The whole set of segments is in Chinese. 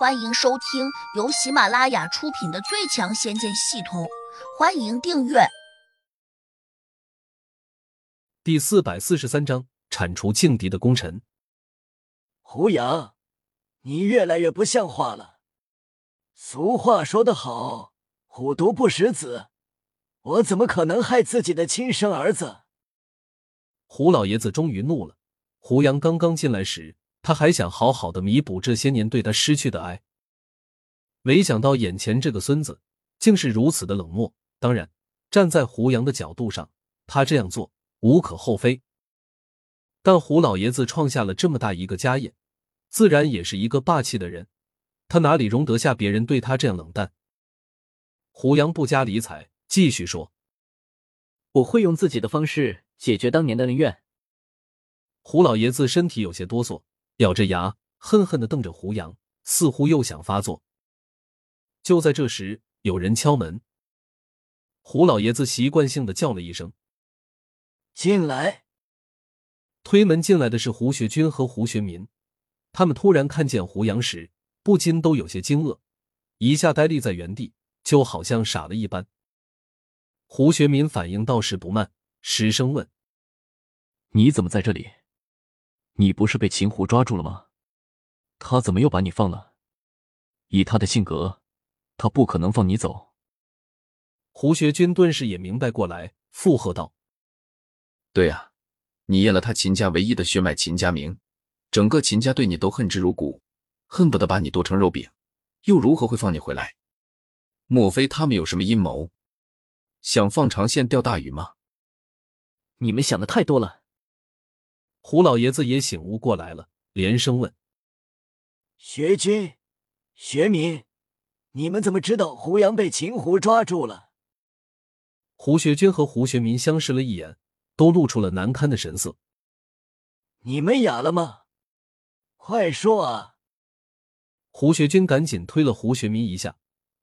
欢迎收听由喜马拉雅出品的《最强仙剑系统》，欢迎订阅。第四百四十三章：铲除劲敌的功臣。胡杨，你越来越不像话了。俗话说得好，“虎毒不食子”，我怎么可能害自己的亲生儿子？胡老爷子终于怒了。胡杨刚刚进来时。他还想好好的弥补这些年对他失去的爱，没想到眼前这个孙子竟是如此的冷漠。当然，站在胡杨的角度上，他这样做无可厚非。但胡老爷子创下了这么大一个家业，自然也是一个霸气的人，他哪里容得下别人对他这样冷淡？胡杨不加理睬，继续说：“我会用自己的方式解决当年的恩怨。”胡老爷子身体有些哆嗦。咬着牙，恨恨的瞪着胡杨，似乎又想发作。就在这时，有人敲门。胡老爷子习惯性的叫了一声：“进来。”推门进来的是胡学军和胡学民。他们突然看见胡杨时，不禁都有些惊愕，一下呆立在原地，就好像傻了一般。胡学民反应倒是不慢，失声问：“你怎么在这里？”你不是被秦虎抓住了吗？他怎么又把你放了？以他的性格，他不可能放你走。胡学军顿时也明白过来，附和道：“对呀，你验了他秦家唯一的血脉秦家明，整个秦家对你都恨之入骨，恨不得把你剁成肉饼，又如何会放你回来？莫非他们有什么阴谋，想放长线钓大鱼吗？你们想的太多了。”胡老爷子也醒悟过来了，连声问：“学军、学民，你们怎么知道胡杨被秦虎抓住了？”胡学军和胡学民相视了一眼，都露出了难堪的神色。“你们哑了吗？快说啊！”胡学军赶紧推了胡学民一下，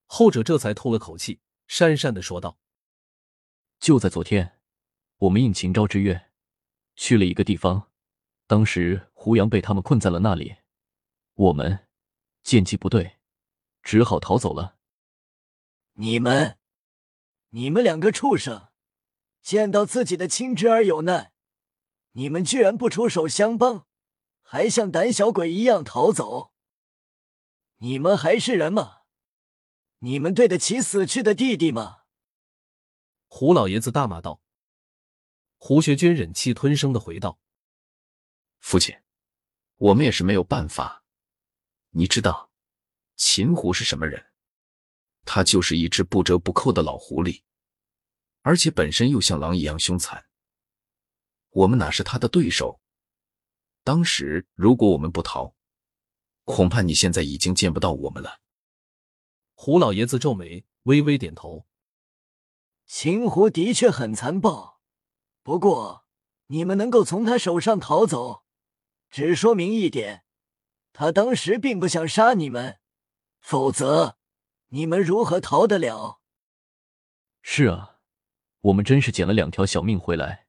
后者这才吐了口气，讪讪的说道：“就在昨天，我们应秦昭之约。”去了一个地方，当时胡杨被他们困在了那里，我们见机不对，只好逃走了。你们，你们两个畜生，见到自己的亲侄儿有难，你们居然不出手相帮，还像胆小鬼一样逃走？你们还是人吗？你们对得起死去的弟弟吗？胡老爷子大骂道。胡学军忍气吞声的回道：“父亲，我们也是没有办法。你知道秦虎是什么人？他就是一只不折不扣的老狐狸，而且本身又像狼一样凶残。我们哪是他的对手？当时如果我们不逃，恐怕你现在已经见不到我们了。”胡老爷子皱眉，微微点头：“秦虎的确很残暴。”不过，你们能够从他手上逃走，只说明一点，他当时并不想杀你们，否则你们如何逃得了？是啊，我们真是捡了两条小命回来。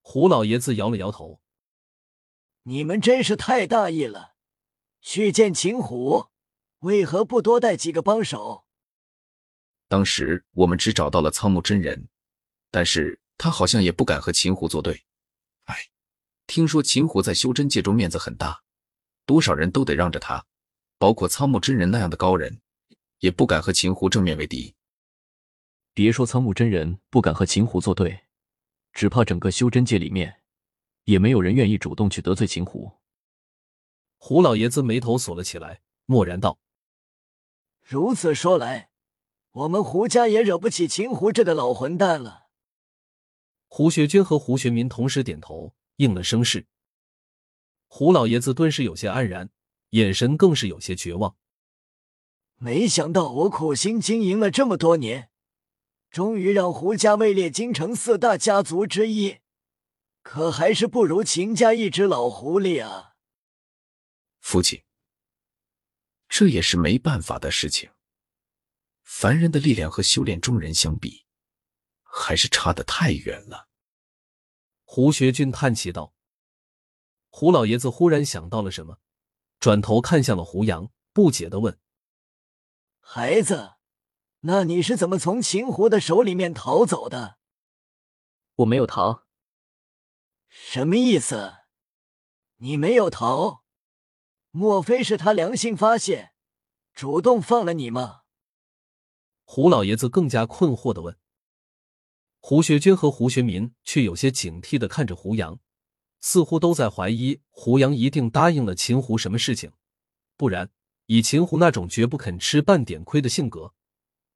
胡老爷子摇了摇头：“你们真是太大意了，去见秦虎，为何不多带几个帮手？”当时我们只找到了苍木真人，但是。他好像也不敢和秦虎作对，哎，听说秦虎在修真界中面子很大，多少人都得让着他，包括苍木真人那样的高人，也不敢和秦虎正面为敌。别说苍木真人不敢和秦虎作对，只怕整个修真界里面，也没有人愿意主动去得罪秦虎。胡老爷子眉头锁了起来，默然道：“如此说来，我们胡家也惹不起秦虎这个老混蛋了。”胡学军和胡学民同时点头，应了声势。胡老爷子顿时有些黯然，眼神更是有些绝望。没想到我苦心经营了这么多年，终于让胡家位列京城四大家族之一，可还是不如秦家一只老狐狸啊！父亲，这也是没办法的事情。凡人的力量和修炼中人相比。还是差得太远了。胡学军叹气道：“胡老爷子忽然想到了什么，转头看向了胡杨，不解的问：“孩子，那你是怎么从秦胡的手里面逃走的？”我没有逃。什么意思？你没有逃？莫非是他良心发现，主动放了你吗？胡老爷子更加困惑的问。胡学军和胡学民却有些警惕的看着胡杨，似乎都在怀疑胡杨一定答应了秦胡什么事情，不然以秦胡那种绝不肯吃半点亏的性格，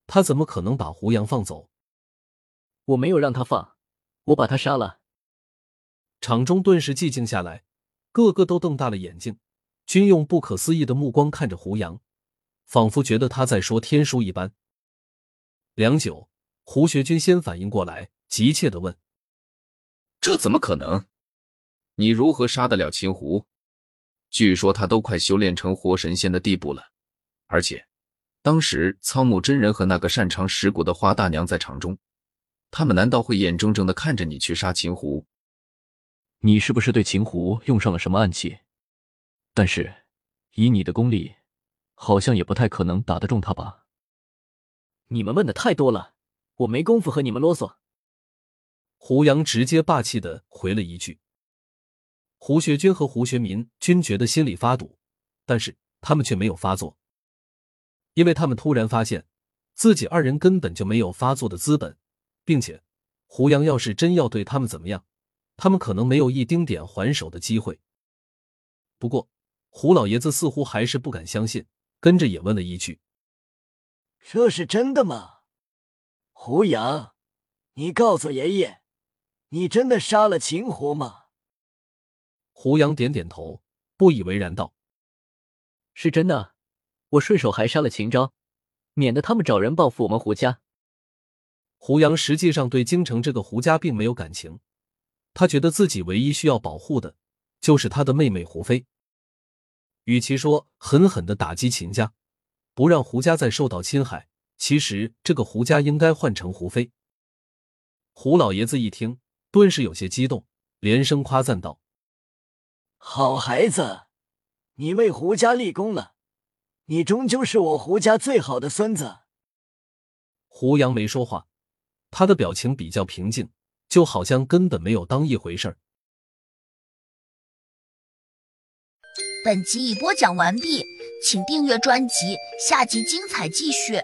他怎么可能把胡杨放走？我没有让他放，我把他杀了。场中顿时寂静下来，个个都瞪大了眼睛，均用不可思议的目光看着胡杨，仿佛觉得他在说天书一般。良久，胡学军先反应过来，急切的问：“这怎么可能？你如何杀得了秦胡？据说他都快修炼成活神仙的地步了，而且当时苍木真人和那个擅长蚀骨的花大娘在场中，他们难道会眼睁睁的看着你去杀秦胡？”你是不是对秦胡用上了什么暗器？但是以你的功力，好像也不太可能打得中他吧？你们问的太多了，我没工夫和你们啰嗦。胡杨直接霸气的回了一句。胡学军和胡学民均觉得心里发堵，但是他们却没有发作，因为他们突然发现自己二人根本就没有发作的资本，并且胡杨要是真要对他们怎么样？他们可能没有一丁点还手的机会。不过，胡老爷子似乎还是不敢相信，跟着也问了一句：“这是真的吗？”胡杨，你告诉爷爷，你真的杀了秦胡吗？胡杨点点头，不以为然道：“是真的，我顺手还杀了秦昭，免得他们找人报复我们胡家。”胡杨实际上对京城这个胡家并没有感情。他觉得自己唯一需要保护的，就是他的妹妹胡飞。与其说狠狠的打击秦家，不让胡家再受到侵害，其实这个胡家应该换成胡飞。胡老爷子一听，顿时有些激动，连声夸赞道：“好孩子，你为胡家立功了，你终究是我胡家最好的孙子。”胡杨没说话，他的表情比较平静。就好像根本没有当一回事儿。本集已播讲完毕，请订阅专辑，下集精彩继续。